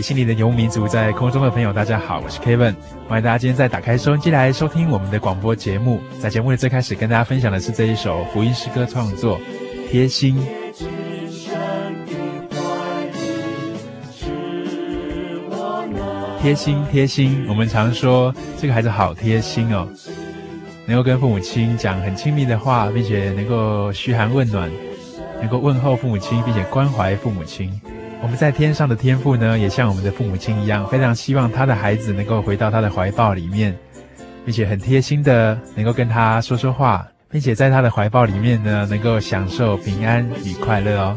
心灵的游牧民族，在空中的朋友，大家好，我是 Kevin，欢迎大家今天再打开收音机来收听我们的广播节目。在节目的最开始，跟大家分享的是这一首福音诗歌创作《贴心》。贴心，贴心，我们常说这个孩子好贴心哦，能够跟父母亲讲很亲密的话，并且能够嘘寒问暖，能够问候父母亲，并且关怀父母亲。我们在天上的天父呢，也像我们的父母亲一样，非常希望他的孩子能够回到他的怀抱里面，并且很贴心的能够跟他说说话，并且在他的怀抱里面呢，能够享受平安与快乐哦。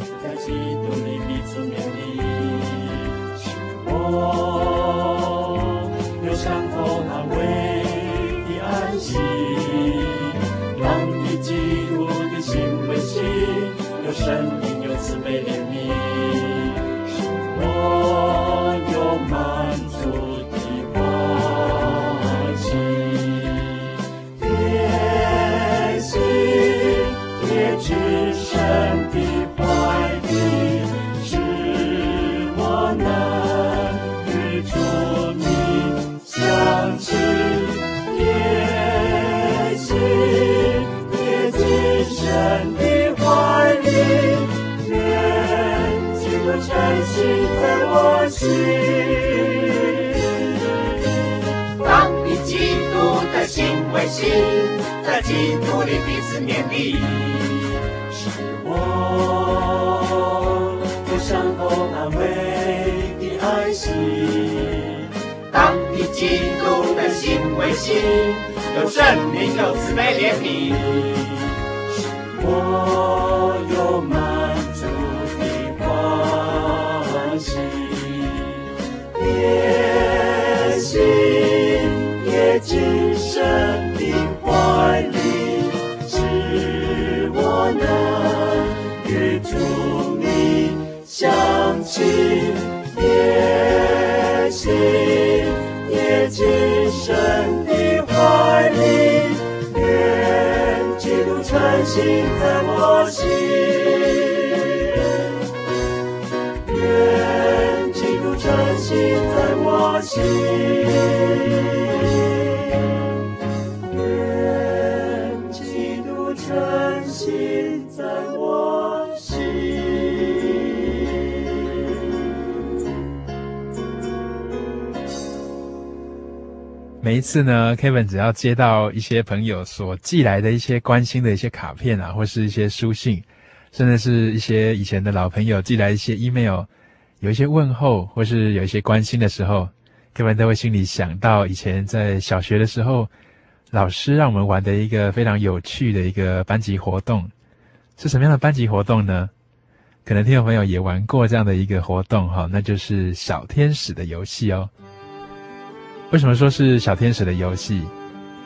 在基督里彼此勉励，是我有相同安慰的爱心。当以基督的心为心，有圣灵，有慈悲怜悯，是我有满相亲贴心，也至深的怀里，愿基督传心在我心，每一次呢，Kevin 只要接到一些朋友所寄来的一些关心的一些卡片啊，或是一些书信，甚至是一些以前的老朋友寄来一些 email，有一些问候或是有一些关心的时候，Kevin 都会心里想到以前在小学的时候，老师让我们玩的一个非常有趣的一个班级活动，是什么样的班级活动呢？可能听众朋友也玩过这样的一个活动哈，那就是小天使的游戏哦。为什么说是小天使的游戏？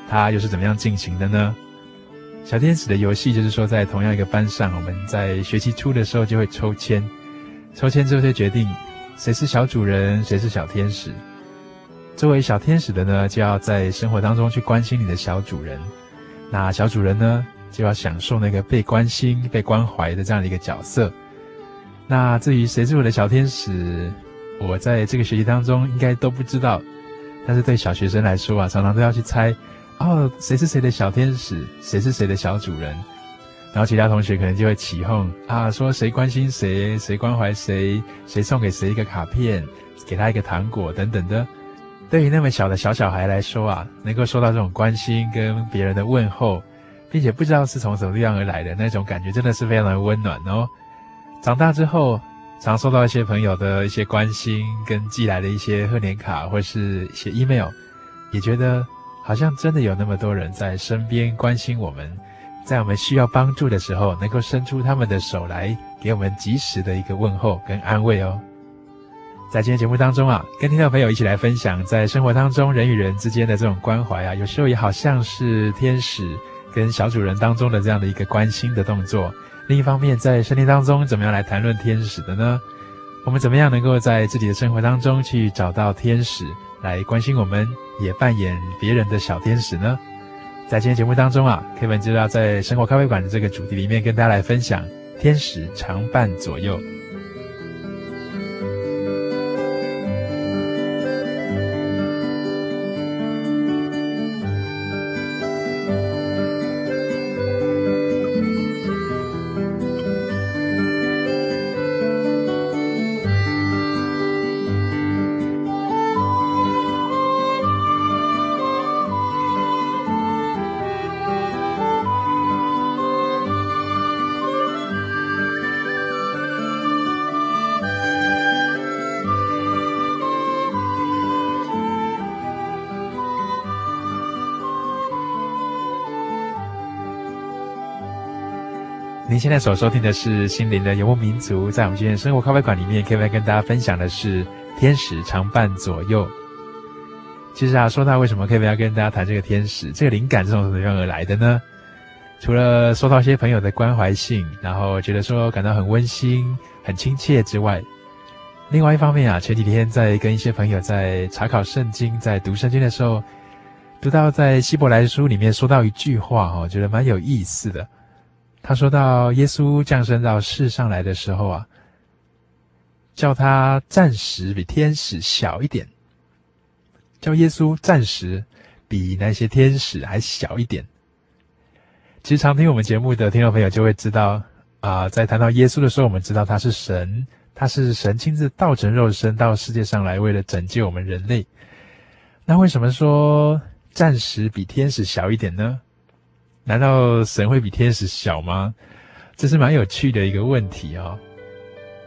它又是怎么样进行的呢？小天使的游戏就是说，在同样一个班上，我们在学期初的时候就会抽签，抽签之后就决定谁是小主人，谁是小天使。作为小天使的呢，就要在生活当中去关心你的小主人；那小主人呢，就要享受那个被关心、被关怀的这样的一个角色。那至于谁是我的小天使，我在这个学习当中应该都不知道。但是对小学生来说啊，常常都要去猜，哦，谁是谁的小天使，谁是谁的小主人。然后其他同学可能就会起哄啊，说谁关心谁，谁关怀谁，谁送给谁一个卡片，给他一个糖果等等的。对于那么小的小小孩来说啊，能够收到这种关心跟别人的问候，并且不知道是从什么地方而来的那种感觉，真的是非常的温暖哦。长大之后，常收到一些朋友的一些关心跟寄来的一些贺年卡或是一些 email，也觉得好像真的有那么多人在身边关心我们，在我们需要帮助的时候，能够伸出他们的手来给我们及时的一个问候跟安慰哦。在今天节目当中啊，跟听众朋友一起来分享，在生活当中人与人之间的这种关怀啊，有时候也好像是天使跟小主人当中的这样的一个关心的动作。另一方面，在圣经当中，怎么样来谈论天使的呢？我们怎么样能够在自己的生活当中去找到天使来关心我们，也扮演别人的小天使呢？在今天节目当中啊，Kevin 就要在生活咖啡馆的这个主题里面跟大家来分享，天使常伴左右。现在所收听的是心灵的游牧民族，在我们今天生活咖啡馆里面，Kevin 跟大家分享的是天使常伴左右。其实啊，说到为什么 Kevin 要跟大家谈这个天使，这个灵感是从什么地方而来的呢？除了收到一些朋友的关怀信，然后觉得说感到很温馨、很亲切之外，另外一方面啊，前几天在跟一些朋友在查考圣经、在读圣经的时候，读到在希伯来书里面说到一句话，哈，觉得蛮有意思的。他说到，耶稣降生到世上来的时候啊，叫他暂时比天使小一点，叫耶稣暂时比那些天使还小一点。其实常听我们节目的听众朋友就会知道啊、在谈到耶稣的时候，我们知道他是神，他是神亲自道成肉身到世界上来，为了拯救我们人类。那为什么说暂时比天使小一点呢？难道神会比天使小吗？这是蛮有趣的一个问题哦，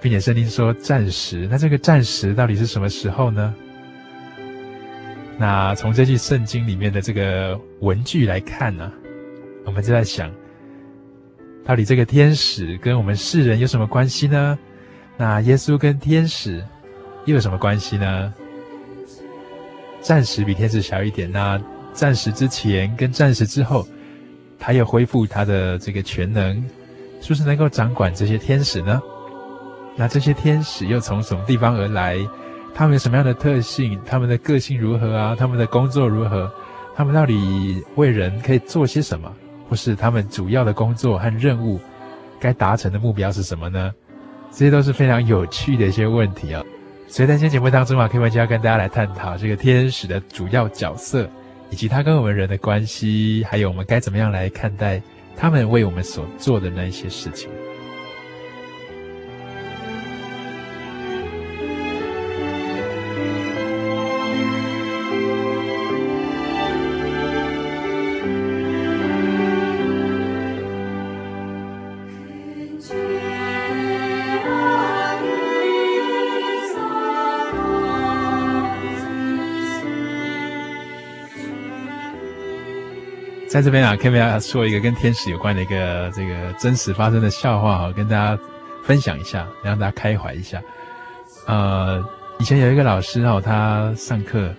并且圣经说暂时，那这个暂时到底是什么时候呢？那从这句圣经里面的这个文句来看呢，我们就在想，到底这个天使跟我们世人有什么关系呢？那耶稣跟天使又有什么关系呢？暂时比天使小一点，那暂时之前跟暂时之后。他又恢复他的这个全能，是不是能够掌管这些天使呢？那这些天使又从什么地方而来？他们有什么样的特性？他们的个性如何啊？他们的工作如何？他们到底为人可以做些什么？或是他们主要的工作和任务该达成的目标是什么呢？这些都是非常有趣的一些问题啊！所以在今天节目当中啊，Kevin 就要跟大家来探讨这个天使的主要角色。以及他跟我们人的关系，还有我们该怎么样来看待他们为我们所做的那一些事情。在这边啊，Kevi 要说一个跟天使有关的一个这个真实发生的笑话哈，跟大家分享一下，让大家开怀一下。呃，以前有一个老师哈，他上课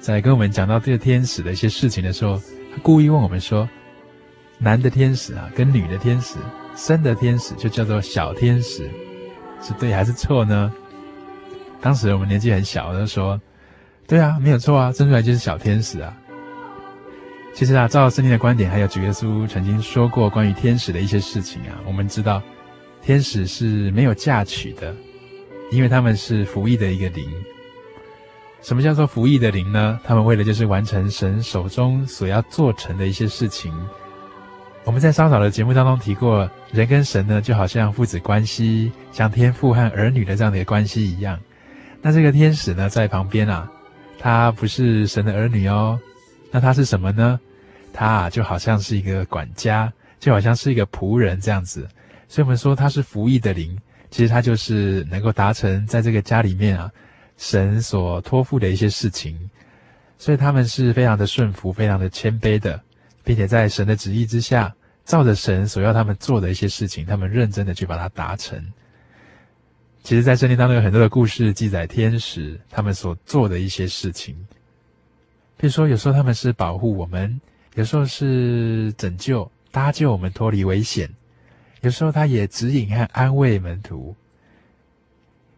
在跟我们讲到这个天使的一些事情的时候，他故意问我们说：“男的天使啊，跟女的天使生的天使就叫做小天使，是对还是错呢？当时我们年纪很小，就说：“对啊，没有错啊，生出来就是小天使啊。”其实啊，照圣经的观点，还有主耶稣曾经说过关于天使的一些事情啊，我们知道，天使是没有嫁娶的，因为他们是服役的一个灵。什么叫做服役的灵呢？他们为了就是完成神手中所要做成的一些事情。我们在稍早的节目当中提过，人跟神呢，就好像父子关系，像天父和儿女的这样的一个关系一样。那这个天使呢，在旁边啊，他不是神的儿女哦。那他是什么呢？他啊，就好像是一个管家，就好像是一个仆人这样子。所以我们说他是服役的灵，其实他就是能够达成在这个家里面啊，神所托付的一些事情。所以他们是非常的顺服，非常的谦卑的，并且在神的旨意之下，照着神所要他们做的一些事情，他们认真的去把它达成。其实，在圣经当中有很多的故事记载天使他们所做的一些事情。比如说，有时候他们是保护我们，有时候是拯救、搭救我们脱离危险；有时候他也指引和安慰门徒；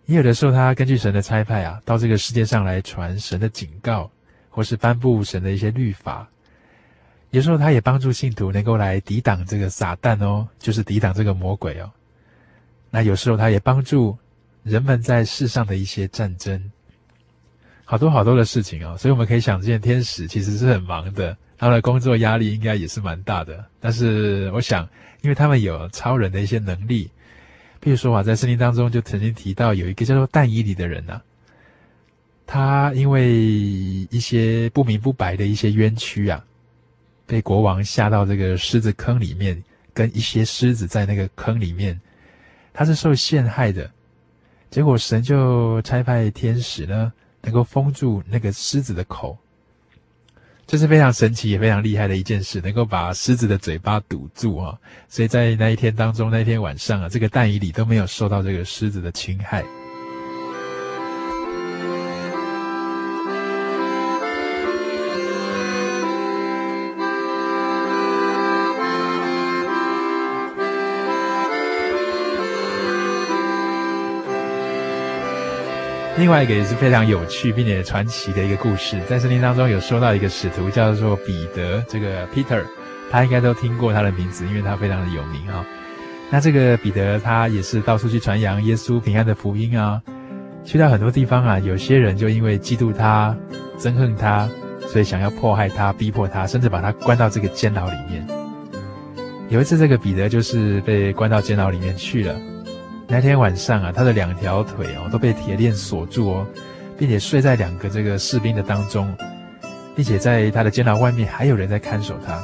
也有的时候，他根据神的差派啊，到这个世界上来传神的警告，或是颁布神的一些律法；有时候，他也帮助信徒能够来抵挡这个撒旦哦，就是抵挡这个魔鬼哦。那有时候，他也帮助。人们在世上的一些战争，好多好多的事情哦，所以我们可以想见，天使其实是很忙的，他们的工作压力应该也是蛮大的。但是我想，因为他们有超人的一些能力，譬如说啊，在圣经当中就曾经提到有一个叫做但以理的人呐，他因为一些不明不白的一些冤屈啊，被国王下到这个狮子坑里面，跟一些狮子在那个坑里面，他是受陷害的。结果神就差派天使呢，能够封住那个狮子的口，这是非常神奇也非常厉害的一件事，能够把狮子的嘴巴堵住啊！所以在那一天当中，那一天晚上啊，这个但以里都没有受到这个狮子的侵害。另外一个也是非常有趣并且传奇的一个故事，在圣经当中有说到一个使徒叫做彼得，这个 Peter，他应该都听过他的名字，因为他非常的有名啊。那这个彼得他也是到处去传扬耶稣平安的福音啊，去到很多地方啊，有些人就因为嫉妒他、憎恨他，所以想要迫害他、逼迫他，甚至把他关到这个监牢里面。有一次，这个彼得就是被关到监牢里面去了。那天晚上啊，他的两条腿哦都被铁链锁住哦，并且睡在两个这个士兵的当中，并且在他的监牢外面还有人在看守他。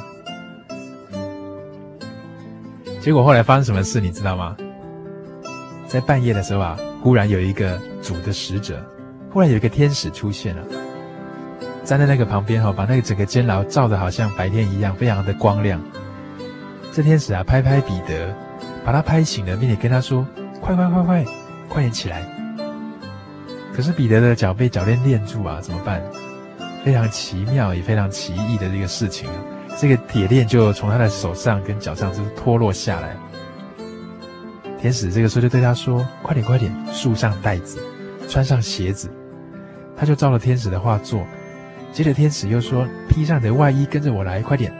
结果后来发生什么事，你知道吗？在半夜的时候啊，忽然有一个主的使者，忽然有一个天使出现了，站在那个旁边哈，把那个整个监牢照得好像白天一样，非常的光亮。这天使啊，拍拍彼得，把他拍醒了，并且跟他说。快快快快，快点起来！可是彼得的脚被脚链链住啊，怎么办？非常奇妙也非常奇异的这个事情，这个铁链就从他的手上跟脚上就脱落下来。天使这个时候就对他说：“快点快点，束上带子，穿上鞋子。”他就照了天使的话做。接着天使又说：“披上你的外衣，跟着我来，快点。”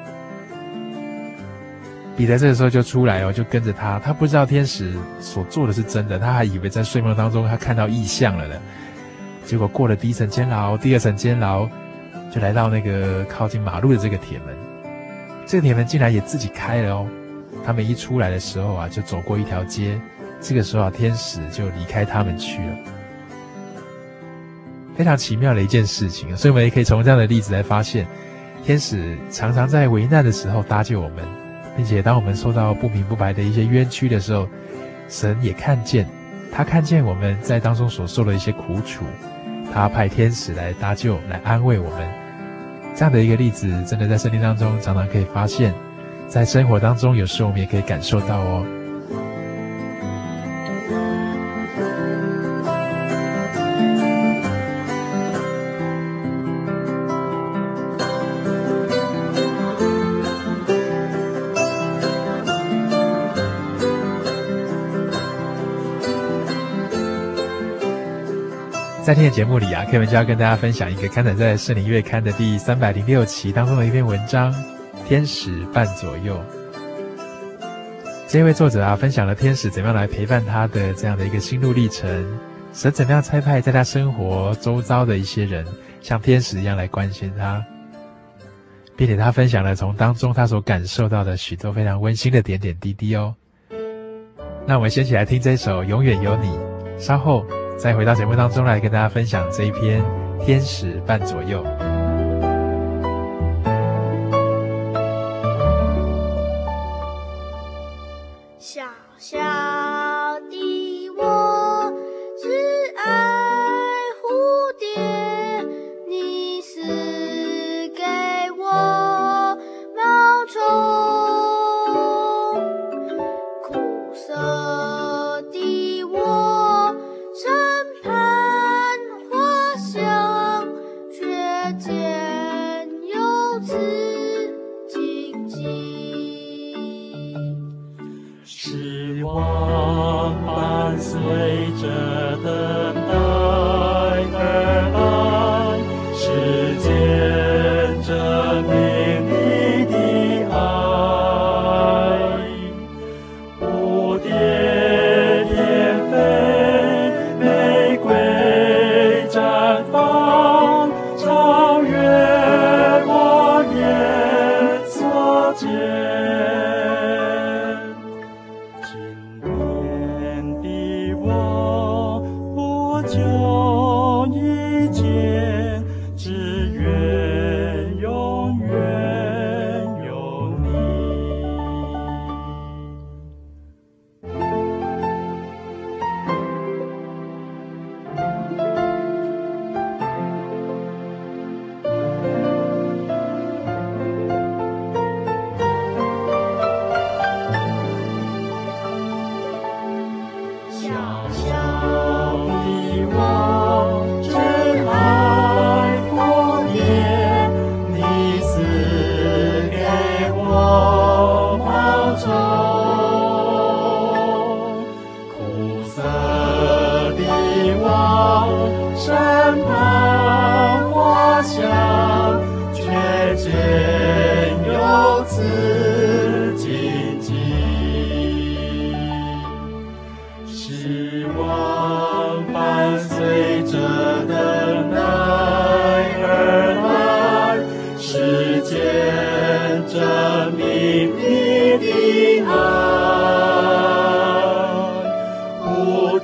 彼得这个时候就出来哦，就跟着他。他不知道天使所做的是真的，他还以为在睡梦当中他看到异象了呢。结果过了第一层监牢，第二层监牢，就来到那个靠近马路的这个铁门。这个铁门竟然也自己开了哦。他们一出来的时候啊，就走过一条街。这个时候啊，天使就离开他们去了。非常奇妙的一件事情，所以我们也可以从这样的例子来发现，天使常常在危难的时候搭救我们。并且，当我们受到不明不白的一些冤屈的时候，神也看见，他看见我们在当中所受的一些苦楚，他派天使来搭救、来安慰我们。这样的一个例子，真的在圣经当中常常可以发现，在生活当中有时候我们也可以感受到哦。今天的节目里啊，K 文就要跟大家分享一个刊载在《圣灵月刊》的第三百零六期当中的一篇文章《天使伴左右》。这位作者啊，分享了天使怎么样来陪伴他的这样的一个心路历程，神怎么样差派在他生活周遭的一些人，像天使一样来关心他，并且他分享了从当中他所感受到的许多非常温馨的点点滴滴哦。那我们先起来听这首《永远有你》，稍后再回到节目当中来跟大家分享这一篇《天使伴左右》。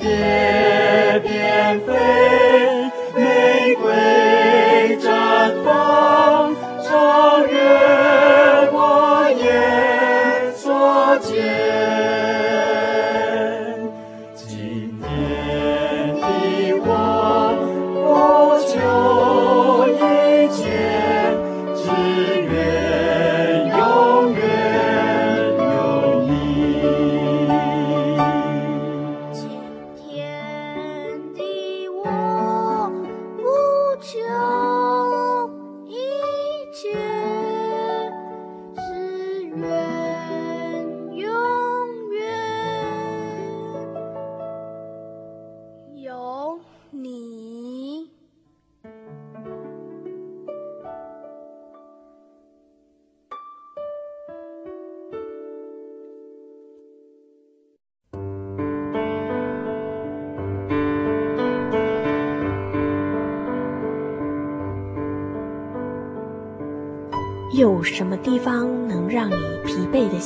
有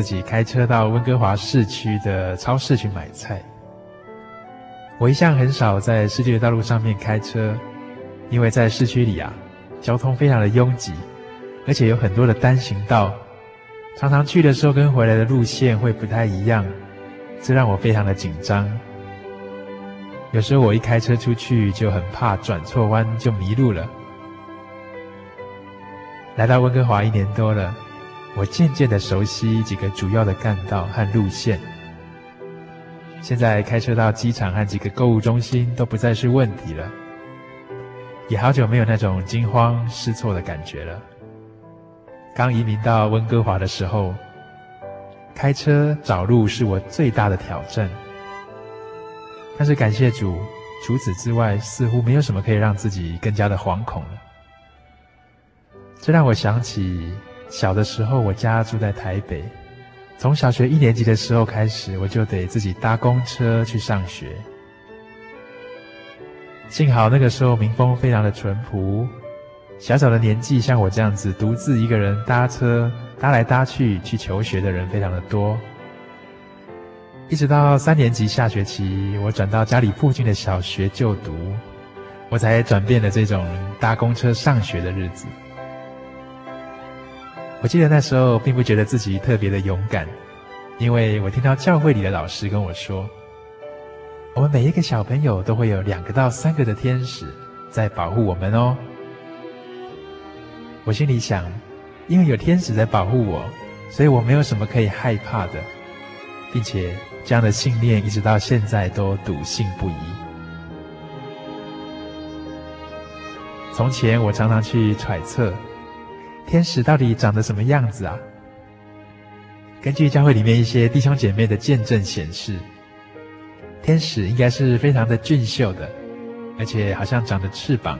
自己开车到温哥华市区的超市去买菜。我一向很少在市区的道路上面开车，因为在市区里啊，交通非常的拥挤，而且有很多的单行道，常常去的时候跟回来的路线会不太一样，这让我非常的紧张。有时候我一开车出去就很怕转错弯就迷路了。来到温哥华一年多了。我渐渐的熟悉几个主要的干道和路线，现在开车到机场和几个购物中心都不再是问题了，也好久没有那种惊慌失措的感觉了。刚移民到温哥华的时候，开车找路是我最大的挑战，但是感谢主，除此之外似乎没有什么可以让自己更加的惶恐了。这让我想起。小的时候，我家住在台北。从小学一年级的时候开始，我就得自己搭公车去上学。幸好那个时候民风非常的淳朴，小小的年纪像我这样子独自一个人搭车搭来搭去去求学的人非常的多。一直到三年级下学期，我转到家里附近的小学就读，我才转变了这种搭公车上学的日子。我记得那时候并不觉得自己特别的勇敢，因为我听到教会里的老师跟我说，我们每一个小朋友都会有两个到三个的天使在保护我们哦。我心里想，因为有天使在保护我，所以我没有什么可以害怕的，并且这样的信念一直到现在都笃信不疑。从前我常常去揣测。天使到底长得什么样子啊？根据教会里面一些弟兄姐妹的见证显示，天使应该是非常的俊秀的，而且好像长着翅膀，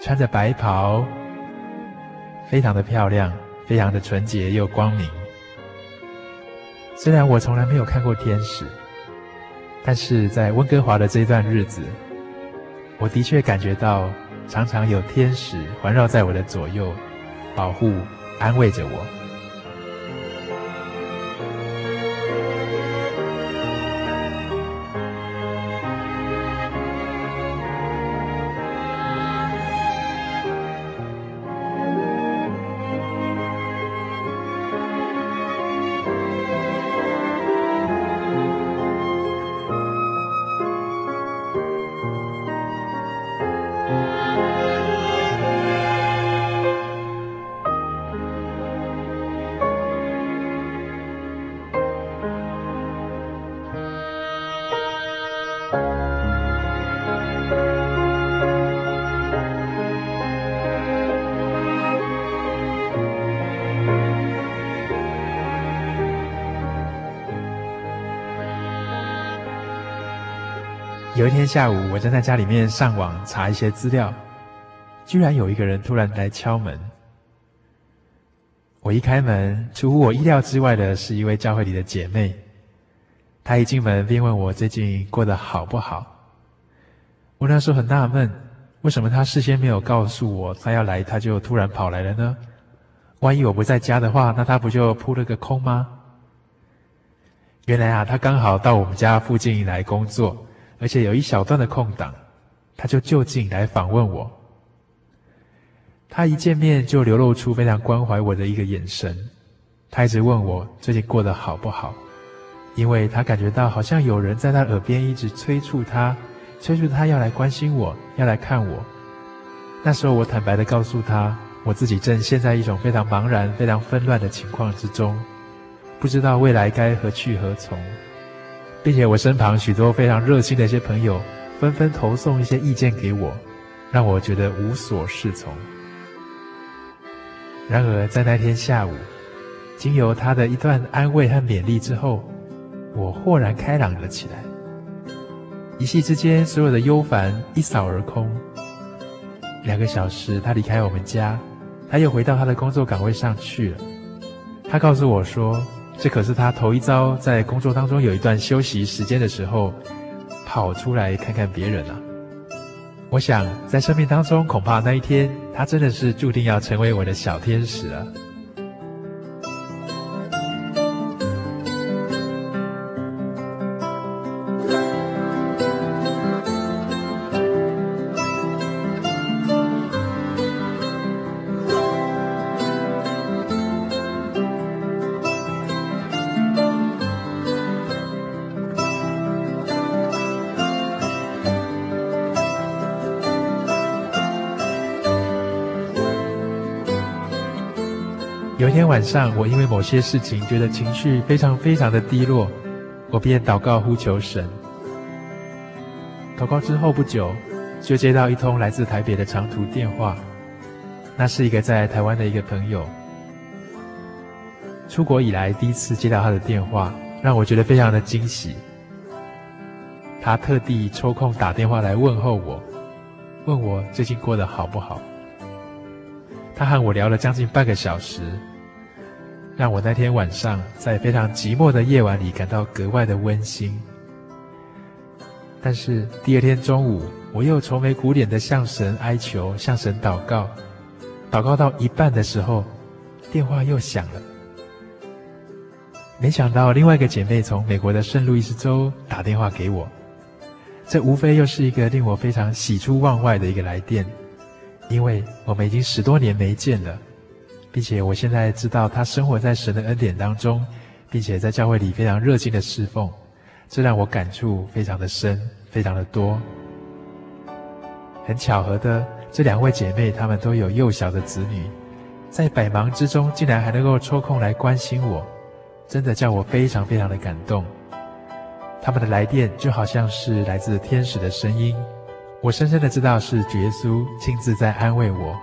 穿着白袍，非常的漂亮，非常的纯洁又光明。虽然我从来没有看过天使，但是在温哥华的这段日子，我的确感觉到常常有天使环绕在我的左右。保护、安慰着我。有一天下午，我正在家里面上网查一些资料，居然有一个人突然来敲门。我一开门，出乎我意料之外的是一位教会里的姐妹。她一进门便问我最近过得好不好。我那时候很纳闷，为什么她事先没有告诉我她要来，她就突然跑来了呢？万一我不在家的话，那她不就扑了个空吗？原来啊，她刚好到我们家附近来工作。而且有一小段的空档，他就就近来访问我。他一见面就流露出非常关怀我的一个眼神，他一直问我最近过得好不好，因为他感觉到好像有人在他耳边一直催促他，催促他要来关心我，要来看我。那时候我坦白的告诉他，我自己正陷在一种非常茫然、非常纷乱的情况之中，不知道未来该何去何从。并且我身旁许多非常热心的一些朋友，纷纷投送一些意见给我，让我觉得无所适从。然而在那天下午，经由他的一段安慰和勉励之后，我豁然开朗了起来。一夕之间，所有的忧烦一扫而空。两个小时，他离开我们家，他又回到他的工作岗位上去了。他告诉我说，这可是他头一遭在工作当中有一段休息时间的时候，跑出来看看别人啊。我想在生命当中，恐怕那一天他真的是注定要成为我的小天使了。天晚上，我因为某些事情觉得情绪非常非常的低落，我便祷告呼求神。祷告之后不久，就接到一通来自台北的长途电话，那是一个在台湾的一个朋友。出国以来第一次接到他的电话，让我觉得非常的惊喜。他特地抽空打电话来问候我，问我最近过得好不好。他和我聊了将近半个小时，让我那天晚上在非常寂寞的夜晚里感到格外的温馨。但是第二天中午，我又愁眉苦脸的向神哀求，向神祷告。祷告到一半的时候，电话又响了。没想到另外一个姐妹从美国的圣路易斯州打电话给我，这无非又是一个令我非常喜出望外的一个来电，因为我们已经十多年没见了，并且我现在知道他生活在神的恩典当中，并且在教会里非常热心的侍奉。这让我感触非常的深，非常的多。很巧合的，这两位姐妹她们都有幼小的子女，在百忙之中竟然还能够抽空来关心我，真的叫我非常非常的感动。他们的来电就好像是来自天使的声音，我深深的知道是主耶稣亲自在安慰我。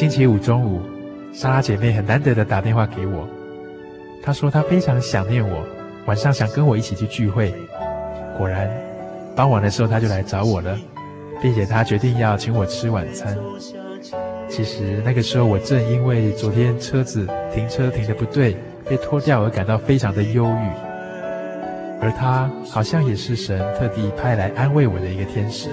星期五中午，莎拉姐妹很难得的打电话给我，她说她非常想念我，晚上想跟我一起去聚会。果然，傍晚的时候她就来找我了，并且她决定要请我吃晚餐。其实那个时候我正因为昨天车子停车停得不对，被拖掉而感到非常的忧郁，而她好像也是神特地派来安慰我的一个天使。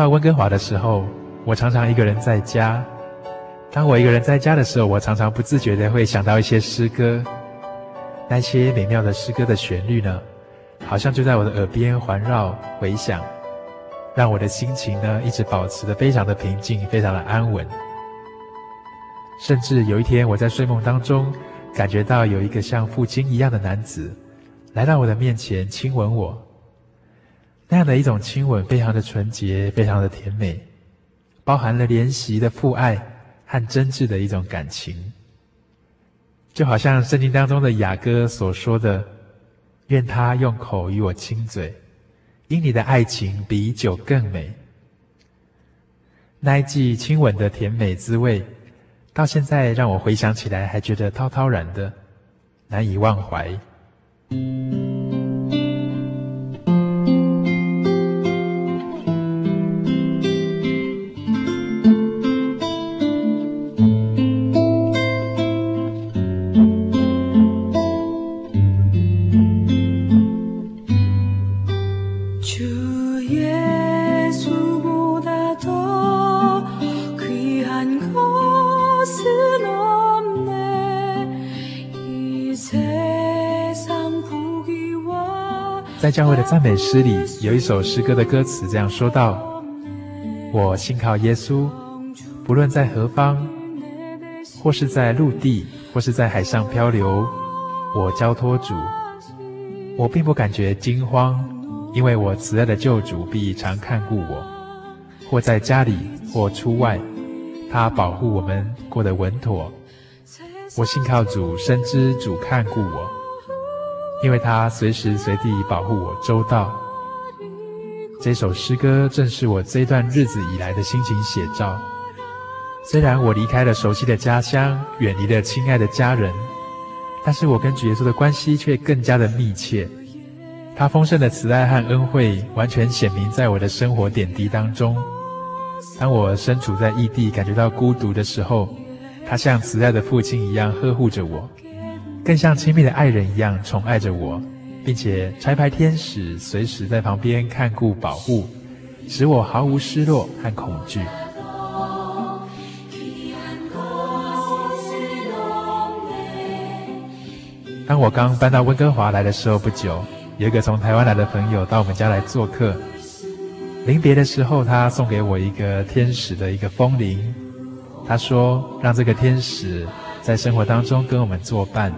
到温哥华的时候，我常常一个人在家。当我一个人在家的时候，我常常不自觉的会想到一些诗歌，那些美妙的诗歌的旋律呢，好像就在我的耳边环绕回响，让我的心情呢一直保持的非常的平静，非常的安稳。甚至有一天，我在睡梦当中，感觉到有一个像父亲一样的男子来到我的面前亲吻我，那样的一种亲吻非常的纯洁，非常的甜美，包含了怜惜的父爱和真挚的一种感情，就好像圣经当中的雅歌所说的。愿他用口与我亲嘴，因你的爱情比酒更美。那一记亲吻的甜美滋味，到现在让我回想起来还觉得滔滔然的，难以忘怀。在教会的赞美诗里，有一首诗歌的歌词这样说道：“我信靠耶稣，不论在何方，或是在陆地，或是在海上漂流，我交托主。我并不感觉惊慌，因为我慈爱的救主必常看顾我。或在家里，或出外，他保护我们过得稳妥。我信靠主，深知主看顾我。”因为他随时随地保护我周到，这首诗歌正是我这段日子以来的心情写照。虽然我离开了熟悉的家乡，远离了亲爱的家人，但是我跟主耶稣的关系却更加的密切。他丰盛的慈爱和恩惠完全显明在我的生活点滴当中。当我身处在异地，感觉到孤独的时候，他像慈爱的父亲一样呵护着我。更像亲密的爱人一样宠爱着我，并且拆牌天使随时在旁边看顾保护，使我毫无失落和恐惧。当我刚搬到温哥华来的时候不久，有一个从台湾来的朋友到我们家来做客。临别的时候，他送给我一个天使的一个风铃，他说：“让这个天使在生活当中跟我们作伴。”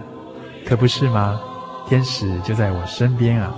可不是吗？天使就在我身边啊。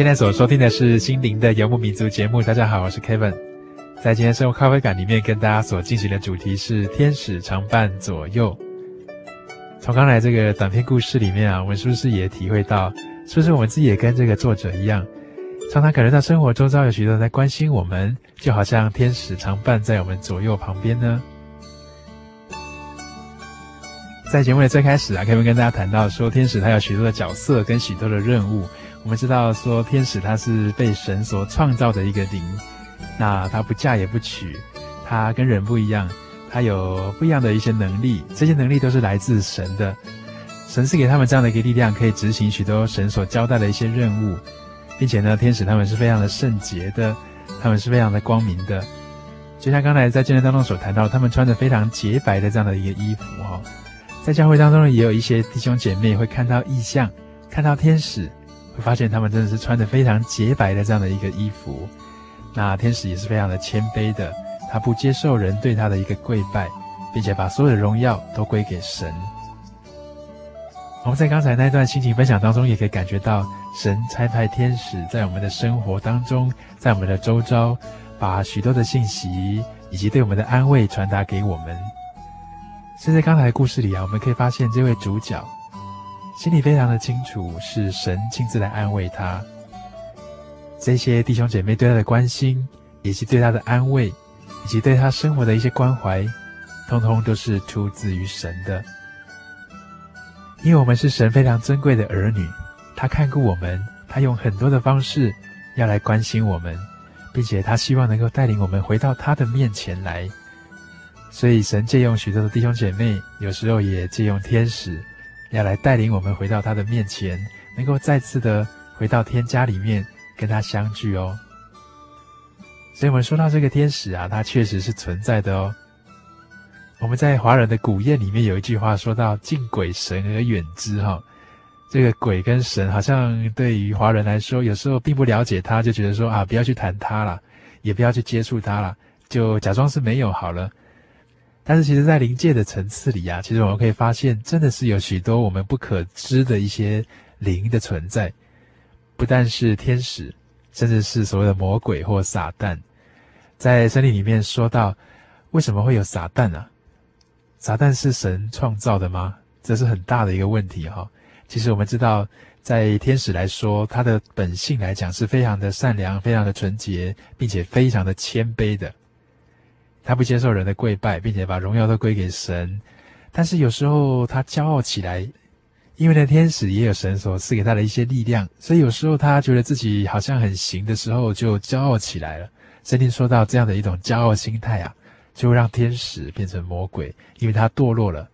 现在所收听的是心灵的游牧民族节目。大家好，我是 Kevin。在今天生活咖啡馆里面，跟大家所进行的主题是天使常伴左右。从刚才这个短篇故事里面啊，我们是不是也体会到，是不是我们自己也跟这个作者一样，常常感觉到生活周遭有许多人在关心我们，就好像天使常伴在我们左右旁边呢？在节目的最开始啊，Kevin 跟大家谈到说，天使他有许多的角色跟许多的任务。我们知道说，天使他是被神所创造的一个灵，那他不嫁也不娶，他跟人不一样，他有不一样的一些能力，这些能力都是来自神的。神赐给他们这样的一个力量，可以执行许多神所交代的一些任务，并且呢，天使他们是非常的圣洁的，他们是非常的光明的。就像刚才在见证当中所谈到，他们穿着非常洁白的这样的一个衣服哈，在教会当中，也有一些弟兄姐妹会看到异象，看到天使。会发现他们真的是穿着非常洁白的这样的一个衣服，那天使也是非常的谦卑的，他不接受人对他的一个跪拜，并且把所有的荣耀都归给神。我们在刚才那段心情分享当中，也可以感觉到神差派天使在我们的生活当中，在我们的周遭，把许多的信息以及对我们的安慰传达给我们。所以在刚才的故事里啊，我们可以发现这位主角。心里非常的清楚，是神亲自来安慰他。这些弟兄姐妹对他的关心，以及对他的安慰，以及对他生活的一些关怀，通通都是出自于神的。因为我们是神非常尊贵的儿女，他看顾我们，他用很多的方式要来关心我们，并且他希望能够带领我们回到他的面前来。所以神借用许多的弟兄姐妹，有时候也借用天使，要来带领我们回到他的面前，能够再次的回到天家里面跟他相聚哦。所以我们说到这个天使啊，它确实是存在的哦。我们在华人的古谚里面有一句话说到“敬鬼神而远之”哈，这个鬼跟神好像对于华人来说，有时候并不了解他，就觉得说啊，不要去谈他了，也不要去接触他了，就假装是没有好了。但是其实，在灵界的层次里啊，其实我们可以发现，真的是有许多我们不可知的一些灵的存在，不但是天使，甚至是所谓的魔鬼或撒旦。在圣经里面说到，为什么会有撒旦啊？撒旦是神创造的吗？这是很大的一个问题哈。其实我们知道，在天使来说，他的本性来讲是非常的善良、非常的纯洁，并且非常的谦卑的。他不接受人的跪拜，并且把荣耀都归给神。但是有时候他骄傲起来，因为呢，天使也有神所赐给他的一些力量，所以有时候他觉得自己好像很行的时候，就骄傲起来了。圣经说到这样的一种骄傲心态啊。就让天使变成魔鬼，因为他堕落了。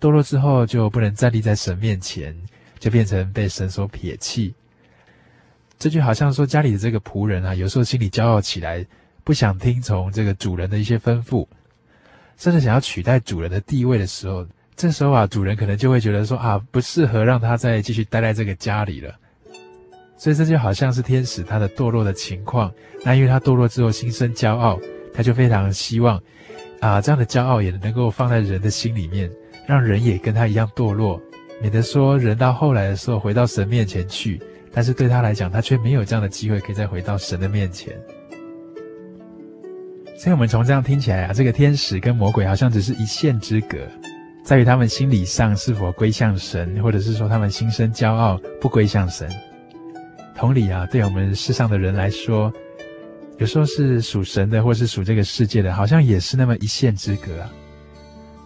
堕落之后就不能站立在神面前，就变成被神所撇弃。这就好像说家里的这个仆人啊，有时候心里骄傲起来，不想听从这个主人的一些吩咐，甚至想要取代主人的地位的时候，这时候啊，主人可能就会觉得说啊，不适合让他再继续待在这个家里了。所以这就好像是天使他的堕落的情况。那因为他堕落之后心生骄傲，他就非常希望。啊，这样的骄傲也能够放在人的心里面，让人也跟他一样堕落，免得说人到后来的时候回到神面前去，但是对他来讲，他却没有这样的机会可以再回到神的面前。所以，我们从这样听起来啊，这个天使跟魔鬼好像只是一线之隔，在于他们心理上是否归向神，或者是说他们心生骄傲不归向神。同理啊，对我们世上的人来说。有时候是属神的，或是属这个世界的，好像也是那么一线之隔啊。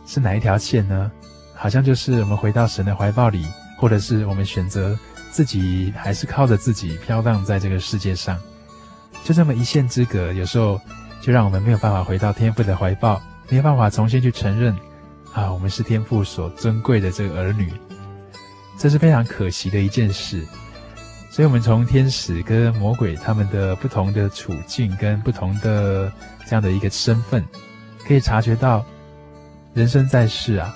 是哪一条线呢？好像就是我们回到神的怀抱里，或者是我们选择自己，还是靠着自己飘荡在这个世界上，就这么一线之隔。有时候就让我们没有办法回到天父的怀抱，没有办法重新去承认啊，我们是天父所尊贵的这个儿女，这是非常可惜的一件事。所以，我们从天使跟魔鬼他们的不同的处境跟不同的这样的一个身份，可以察觉到，人生在世啊，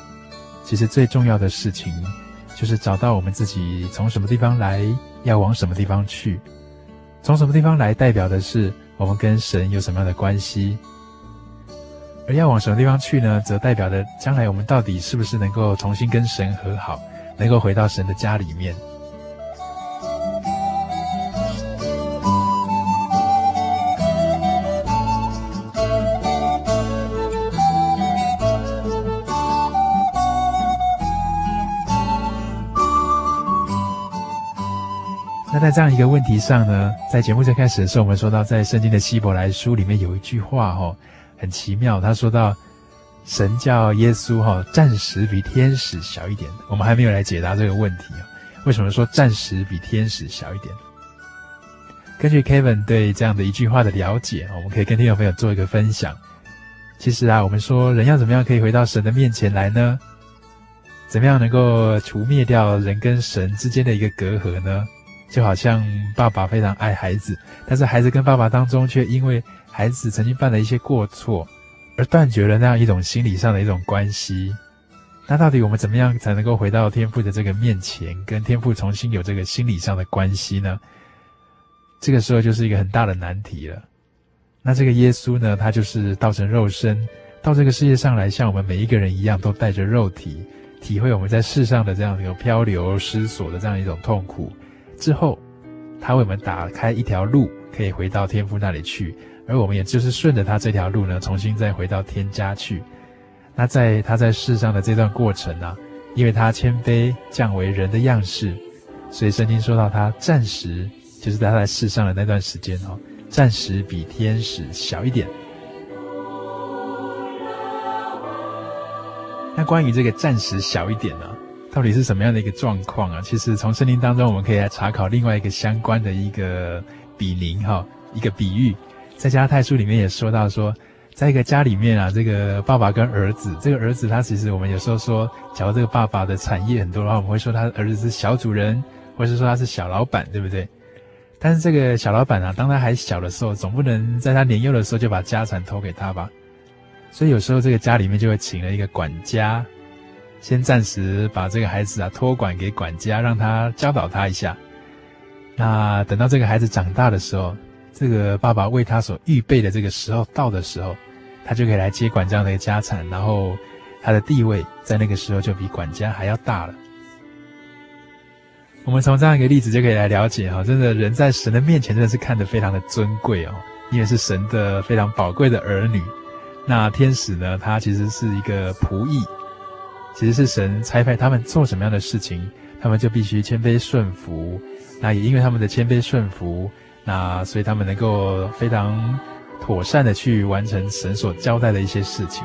其实最重要的事情，就是找到我们自己从什么地方来，要往什么地方去。从什么地方来，代表的是我们跟神有什么样的关系；而要往什么地方去呢，则代表着将来我们到底是不是能够重新跟神和好，能够回到神的家里面。那在这样一个问题上呢，在节目最开始的时候，我们说到，在圣经的希伯来书里面有一句话哦，很奇妙。他说到，神叫耶稣哈，暂时比天使小一点。我们还没有来解答这个问题啊，为什么说暂时比天使小一点？根据 Kevin 对这样的一句话的了解，我们可以跟听众朋友做一个分享。其实啊，我们说人要怎么样可以回到神的面前来呢？怎么样能够除灭掉人跟神之间的一个隔阂呢？就好像爸爸非常爱孩子，但是孩子跟爸爸当中却因为孩子曾经犯了一些过错，而断绝了那样一种心理上的一种关系。那到底我们怎么样才能够回到天父的这个面前，跟天父重新有这个心理上的关系呢？这个时候就是一个很大的难题了。那这个耶稣呢，他就是道成肉身，到这个世界上来，像我们每一个人一样，都带着肉体，体会我们在世上的这样一个漂流失所的这样一种痛苦。之后，他为我们打开一条路，可以回到天父那里去，而我们也就是顺着他这条路呢，重新再回到天家去。那在他在世上的这段过程呢、因为他谦卑降为人的样式，所以圣经说到他暂时就是他在世上的那段时间哦，暂时比天使小一点。那关于这个暂时小一点呢？到底是什么样的一个状况啊？其实从圣经当中，我们可以来查考另外一个相关的一个比邻哈，一个比喻，在加泰书里面也说到说，在一个家里面啊，这个爸爸跟儿子，这个儿子他其实我们有时候说，假如这个爸爸的产业很多的话，我们会说他儿子是小主人，或是说他是小老板，对不对？但是这个小老板啊，当他还小的时候，总不能在他年幼的时候就把家产托给他吧？所以有时候这个家里面就会请了一个管家，先暂时把这个孩子啊托管给管家，让他教导他一下。那等到这个孩子长大的时候，这个爸爸为他所预备的这个时候到的时候，他就可以来接管这样的一个家产，然后他的地位在那个时候就比管家还要大了。我们从这样一个例子就可以来了解哈，真的人在神的面前真的是看得非常的尊贵哦，因为是神的非常宝贵的儿女。那天使呢，他其实是一个仆役，其实是神差派他们做什么样的事情，他们就必须谦卑顺服。那也因为他们的谦卑顺服，那所以他们能够非常妥善的去完成神所交代的一些事情。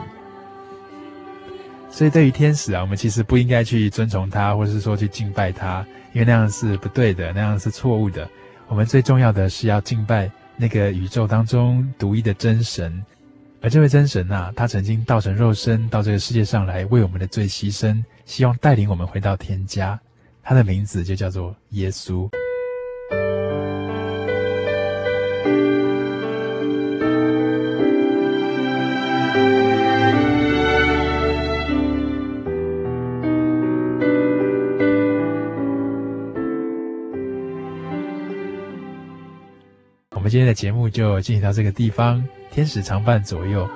所以对于天使啊，我们其实不应该去尊崇他，或是说去敬拜他。因为那样是不对的，那样是错误的。我们最重要的是要敬拜那个宇宙当中独一的真神，而这位真神呐、啊，他曾经道成肉身到这个世界上来为我们的罪牺牲，希望带领我们回到天家。他的名字就叫做耶稣。今天的节目就进行到这个地方，天使常伴左右。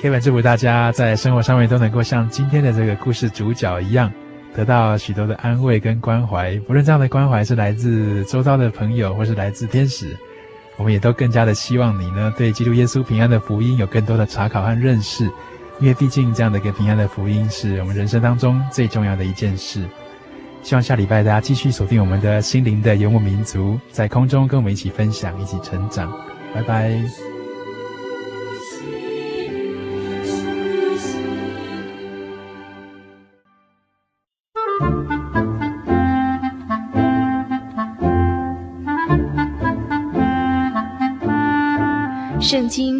Kevin 祝福大家在生活上面都能够像今天的这个故事主角一样，得到许多的安慰跟关怀。不论这样的关怀是来自周遭的朋友，或是来自天使，我们也都更加的希望你呢，对基督耶稣平安的福音有更多的查考和认识。因为毕竟这样的一个平安的福音，是我们人生当中最重要的一件事。希望下礼拜大家继续锁定我们的心灵的游牧民族，在空中跟我们一起分享，一起成长。拜拜。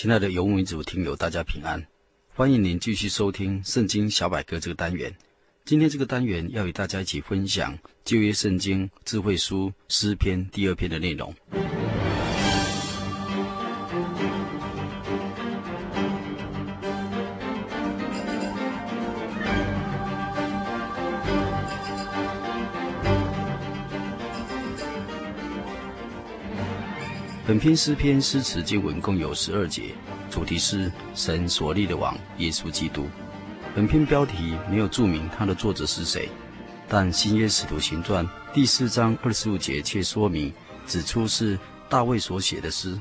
亲爱的游牧民族听友，大家平安！欢迎您继续收听《圣经小百科》这个单元。今天这个单元要与大家一起分享旧约圣经智慧书诗篇第二篇的内容。本篇诗篇诗词经文共有十二节，主题是神所立的王耶稣基督。本篇标题没有注明它的作者是谁，但新约使徒行传第四章二十五节却说明，指出是大卫所写的诗。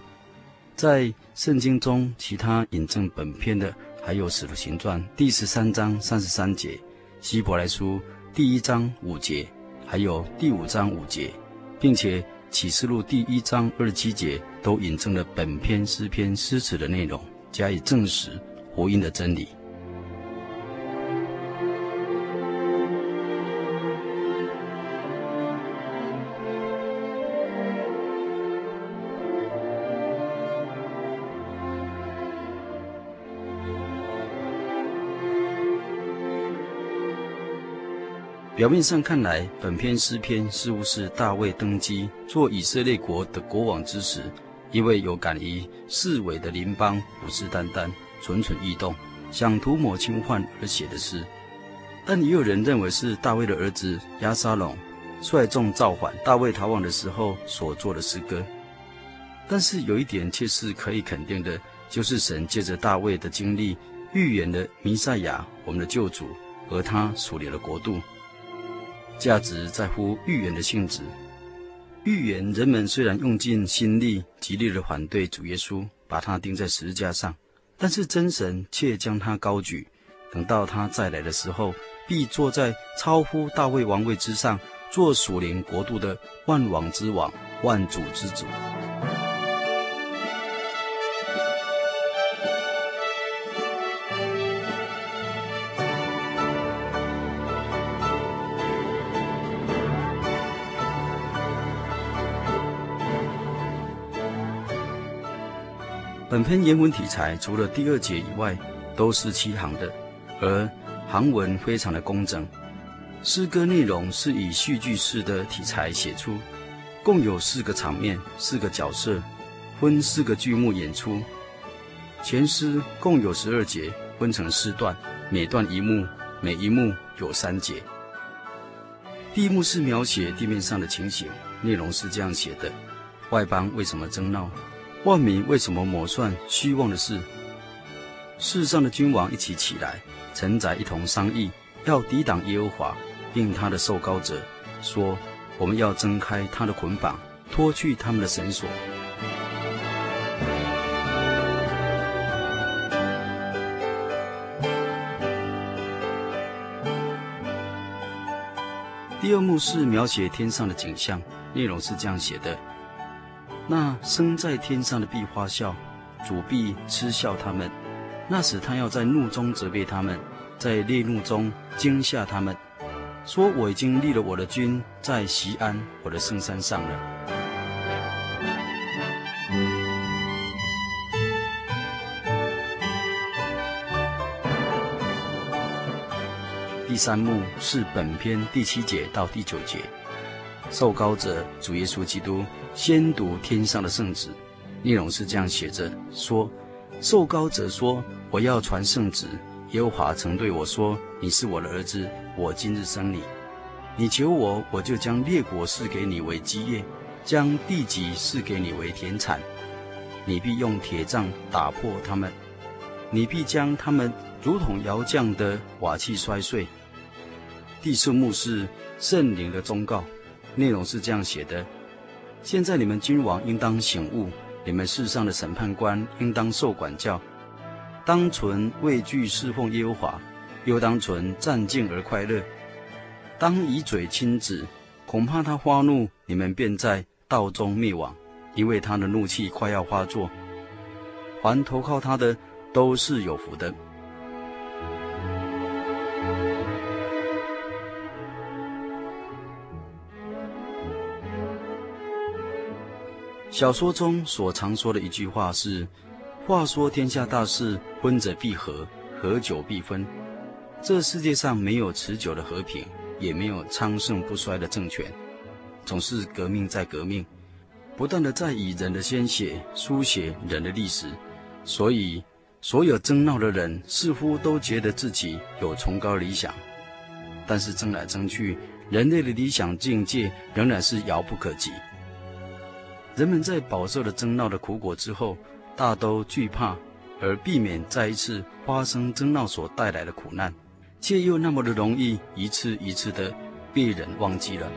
在圣经中，其他引证本篇的还有使徒行传第十三章三十三节、希伯来书第一章五节，还有第五章五节，并且。启示录第一章二十七节都引证了本篇诗篇诗词的内容，加以证实福音的真理。表面上看来，本篇诗篇似乎是大卫登基做以色列国的国王之时，因为有感于四围的邻邦虎视眈眈、蠢蠢欲动，想图谋侵犯而写的诗。但也有人认为是大卫的儿子押沙龙率众造反，大卫逃亡的时候所作的诗歌。但是有一点却是可以肯定的，就是神借着大卫的经历预言了弥赛亚，我们的救主和他属灵的国度。价值在乎预言的性质，预言人们虽然用尽心力，极力的反对主耶稣，把他钉在十字架上，但是真神却将他高举。等到他再来的时候，必坐在超乎大卫王位之上，做属灵国度的万王之王、万主之主。本篇原文题材除了第二节以外，都是七行的。而行文非常的工整，诗歌内容是以戏剧式的题材写出，共有四个场面、四个角色，分四个剧目演出。全诗共有十二节，分成四段，每段一幕，每一幕有三节。第一幕是描写地面上的情形，内容是这样写的：外邦为什么争闹？万民为什么谋算虚妄的事？世上的君王一起起来。臣宰一同商议，要抵挡耶和华，并他的受膏者，说：我们要挣开他的捆绑，脱去他们的绳索。第二幕是描写天上的景象，内容是这样写的：那生在天上的必发笑，主必嗤笑他们。那时他要在怒中责备他们，在烈怒中惊吓他们，说：“我已经立了我的君在西安，我的圣山上了。”第三幕是本篇第七节到第九节，受膏者主耶稣基督宣读天上的圣旨，内容是这样写着：说，受膏者说。我要传圣旨，耶和华曾对我说：“你是我的儿子，我今日生你。你求我，我就将列国赐给你为基业，将地极赐给你为田产。你必用铁杖打破他们，你必将他们如同窑匠的瓦器摔碎。”第四幕是圣灵的忠告，内容是这样写的：现在你们君王应当醒悟，你们世上的审判官应当受管教。当存畏惧侍奉耶和华，又当存战兢而快乐。当以嘴亲子，恐怕他发怒，你们便在道中灭亡，因为他的怒气快要发作。凡投靠他的，都是有福的。小说中所常说的一句话是。话说天下大事，分者必合，合久必分。这世界上没有持久的和平，也没有昌盛不衰的政权，总是革命在革命，不断的在以人的鲜血书写人的历史。所以，所有争闹的人似乎都觉得自己有崇高理想，但是争来争去，人类的理想境界仍然是遥不可及。人们在饱受了争闹的苦果之后，大都惧怕，而避免再一次发生争闹所带来的苦难，却又那么的容易一次一次的被人忘记了。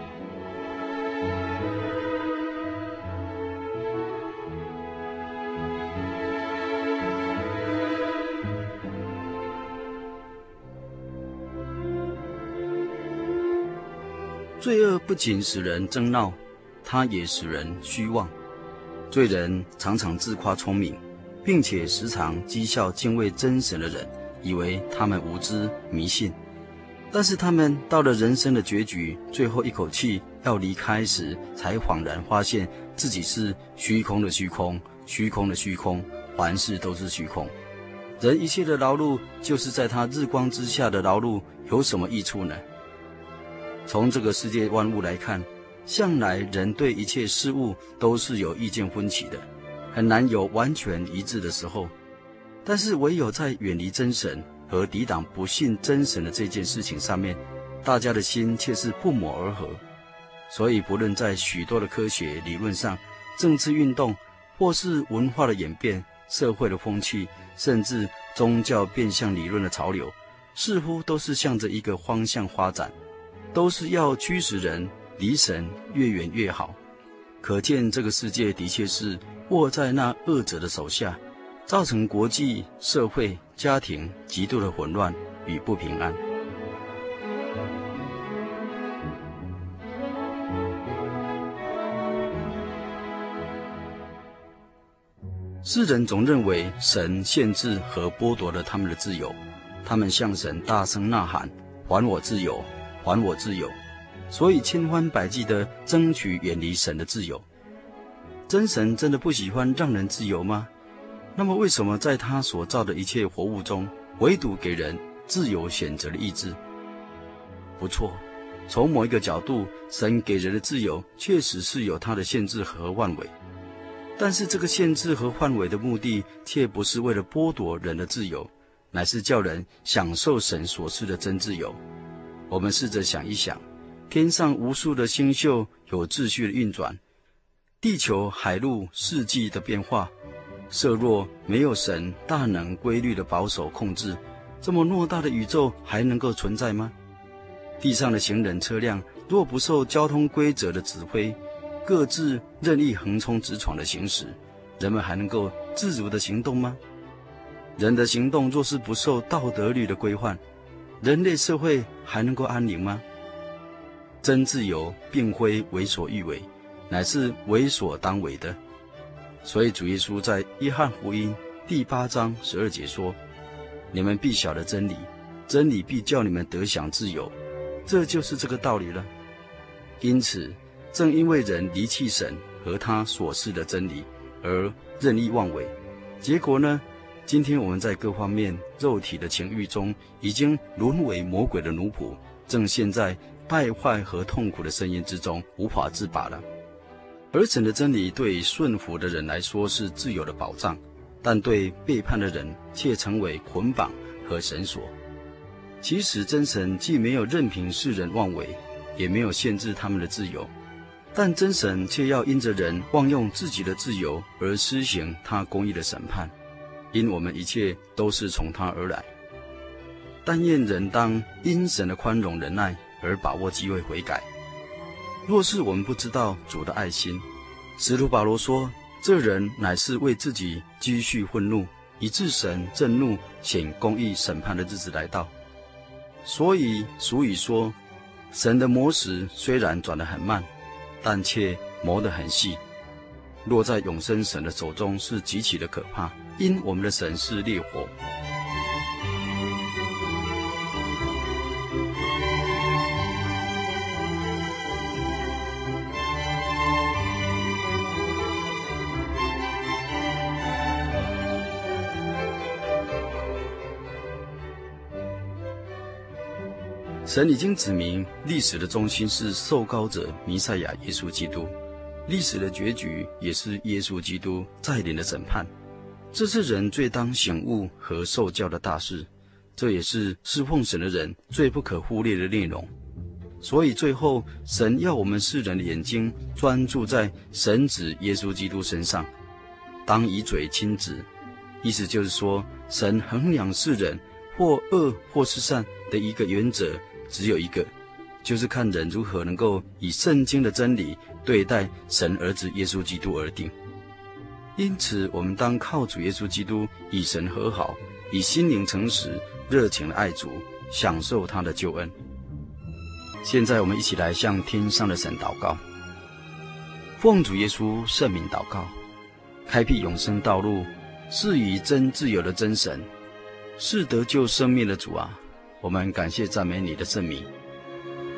罪恶不仅使人争闹，它也使人虚妄。罪人常常自夸聪明，并且时常讥笑敬畏真神的人，以为他们无知迷信。但是他们到了人生的结局，最后一口气要离开时，才恍然发现自己是虚空的虚空，虚空的虚空，凡事都是虚空。人一切的劳碌，就是在他日光之下的劳碌，有什么益处呢？从这个世界万物来看。向来人对一切事物都是有意见分歧的，很难有完全一致的时候。但是唯有在远离真神和抵挡不信真神的这件事情上面，大家的心却是不谋而合。所以不论在许多的科学理论上、政治运动，或是文化的演变、社会的风气，甚至宗教变相理论的潮流，似乎都是向着一个方向发展，都是要驱使人。离神越远越好，可见这个世界的确是握在那恶者的手下，造成国际社会、家庭极度的混乱与不平安。世人总认为神限制和剥夺了他们的自由，他们向神大声呐喊：“还我自由，还我自由！”所以千方百计地争取远离神的自由。真神真的不喜欢让人自由吗？那么为什么在他所造的一切活物中，唯独给人自由选择的意志？不错，从某一个角度，神给人的自由确实是有他的限制和范围。但是这个限制和范围的目的，却不是为了剥夺人的自由，乃是叫人享受神所赐的真自由。我们试着想一想，天上无数的星宿有秩序的运转，地球海陆四季的变化，设若没有神大能规律的保守控制，这么偌大的宇宙还能够存在吗？地上的行人车辆若不受交通规则的指挥，各自任意横冲直闯的行驶，人们还能够自如的行动吗？人的行动若是不受道德律的规范，人类社会还能够安宁吗？真自由并非为所欲为，乃是为所当为的。所以主耶稣在约翰福音第八章十二节说：“你们必晓得真理，真理必叫你们得享自由。”这就是这个道理了。因此。正因为人离弃神和他所示的真理而任意妄为，结果呢？今天我们在各方面肉体的情欲中，已经沦为魔鬼的奴仆，正陷在败坏和痛苦的声音之中，无法自拔了。而神的真理对顺服的人来说是自由的保障，但对背叛的人却成为捆绑和绳索。其实真神既没有任凭世人妄为，也没有限制他们的自由。但真神却要因着人妄用自己的自由而施行他公义的审判，因我们一切都是从他而来。但愿人当因神的宽容忍耐而把握机会悔改。若是我们不知道主的爱心，使徒保罗说，这人乃是为自己积蓄愤怒，以致神震怒显公义审判的日子来到。所以俗语说，神的磨石虽然转得很慢。但却磨得很细，落在永生神的手中是极其的可怕，因我们的神是烈火。神已经指明，历史的中心是受膏者弥赛亚耶稣基督，历史的结局也是耶稣基督再临的审判。这是人最当醒悟和受教的大事，这也是侍奉神的人最不可忽略的内容。所以最后，神要我们世人的眼睛专注在神子耶稣基督身上，当以嘴亲子，意思就是说，神衡量世人或恶或是善的一个原则。只有一个，就是看人如何能够以圣经的真理对待神儿子耶稣基督而定。因此，我们当靠主耶稣基督与神和好，以心灵诚实、热情的爱主，享受他的救恩。现在，我们一起来向天上的神祷告，奉主耶稣圣名祷告，开辟永生道路，是以真自由的真神，是得救生命的主啊！我们感谢赞美你的圣名。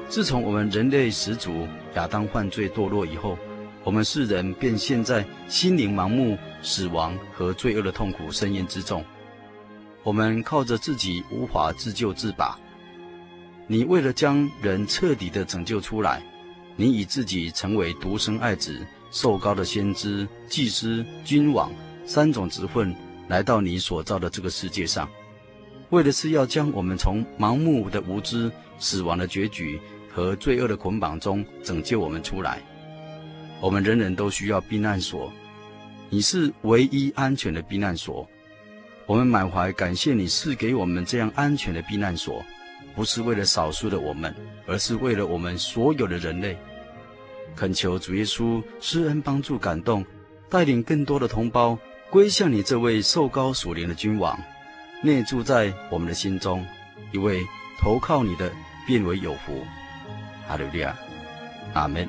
自从我们人类始祖亚当犯罪堕落以后，我们世人便陷在心灵盲目、死亡和罪恶的痛苦深渊之中。我们靠着自己无法自救自拔。你为了将人彻底的拯救出来，你以自己成为独生爱子、受膏的先知、祭司、君王三种职分，来到你所造的这个世界上。为的是要将我们从盲目的无知、死亡的结局和罪恶的捆绑中拯救我们出来。我们人人都需要避难所，你是唯一安全的避难所。我们满怀感谢你赐给我们这样安全的避难所，不是为了少数的我们，而是为了我们所有的人类。恳求主耶稣施恩帮助感动，带领更多的同胞归向你这位受膏属灵的君王，内住在我们的心中，因为投靠你的变为有福。哈利路亚，阿门。